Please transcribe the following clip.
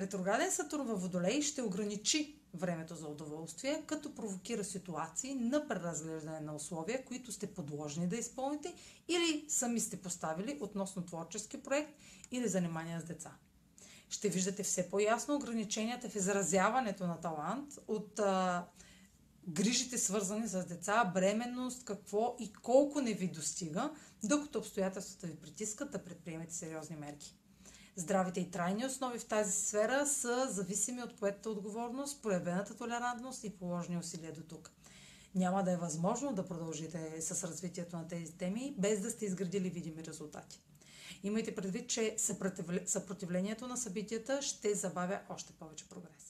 Ретрограден Сатурн във Водолей ще ограничи времето за удоволствие, като провокира ситуации на преразглеждане на условия, които сте подложени да изпълните или сами сте поставили относно творчески проект или занимания с деца. Ще виждате все по-ясно ограниченията в изразяването на талант от а, грижите свързани с деца, бременност, какво и колко не ви достига, докато обстоятелствата ви притискат да предприемете сериозни мерки. Здравите и трайни основи в тази сфера са зависими от поетата отговорност, проявената толерантност и положени усилия до тук. Няма да е възможно да продължите с развитието на тези теми, без да сте изградили видими резултати. Имайте предвид, че съпротивлението на събитията ще забавя още повече прогрес.